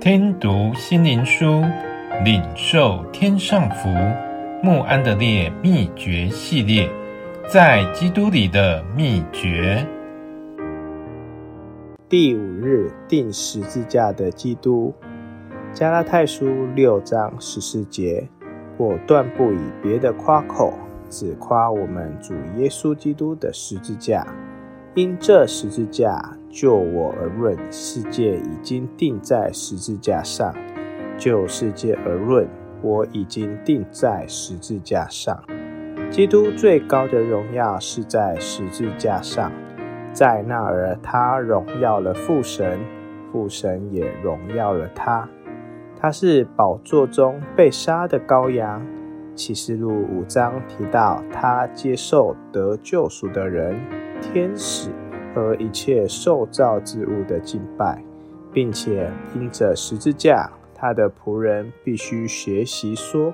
听读心灵书，领受天上福。穆安德烈秘诀系列，在基督里的秘诀。第五日，定十字架的基督。加拉太书六章十四节：我断不以别的夸口，只夸我们主耶稣基督的十字架。因这十字架，就我而论，世界已经钉在十字架上；就世界而论，我已经钉在十字架上。基督最高的荣耀是在十字架上，在那儿他荣耀了父神，父神也荣耀了他。他是宝座中被杀的羔羊。启示录五章提到，他接受得救赎的人、天使。和一切受造之物的敬拜，并且因着十字架，他的仆人必须学习说：“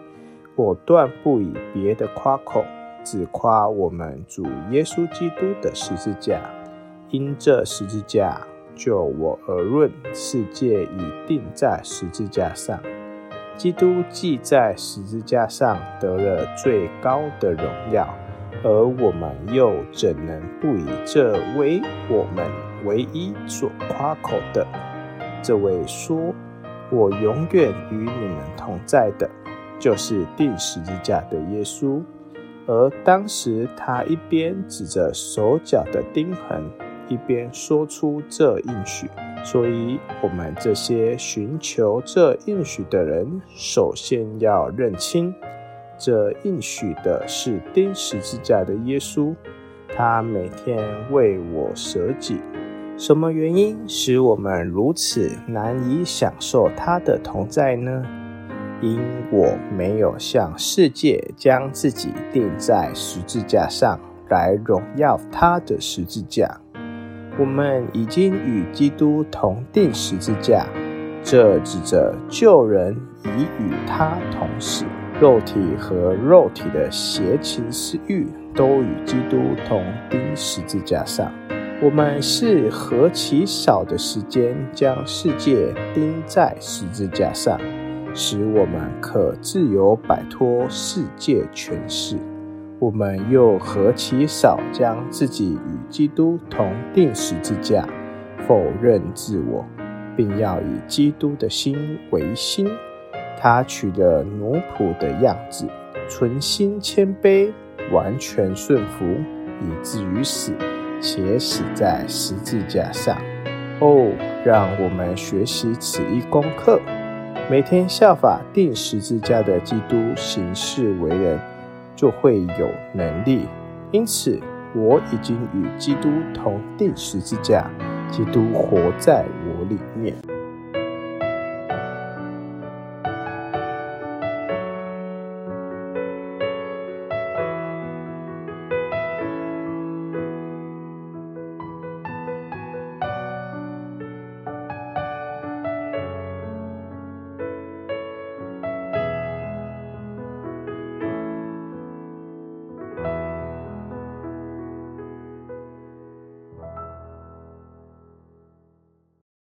我断不以别的夸口，只夸我们主耶稣基督的十字架。因这十字架，就我而论，世界已定在十字架上。基督既在十字架上得了最高的荣耀。”而我们又怎能不以这为我们唯一所夸口的？这位说：“我永远与你们同在的，就是钉十字架的耶稣。”而当时他一边指着手脚的钉痕，一边说出这应许。所以，我们这些寻求这应许的人，首先要认清。这应许的是钉十字架的耶稣，他每天为我舍己。什么原因使我们如此难以享受他的同在呢？因我没有向世界将自己钉在十字架上来荣耀他的十字架。我们已经与基督同钉十字架，这指着旧人已与他同死。肉体和肉体的邪情私欲都与基督同钉十字架上。我们是何其少的时间将世界钉在十字架上，使我们可自由摆脱世界权势。我们又何其少将自己与基督同钉十字架，否认自我，并要以基督的心为心。他取了奴仆的样子，存心谦卑，完全顺服，以至于死，且死在十字架上。哦，让我们学习此一功课，每天效法钉十字架的基督行事为人，就会有能力。因此，我已经与基督同钉十字架，基督活在我里面。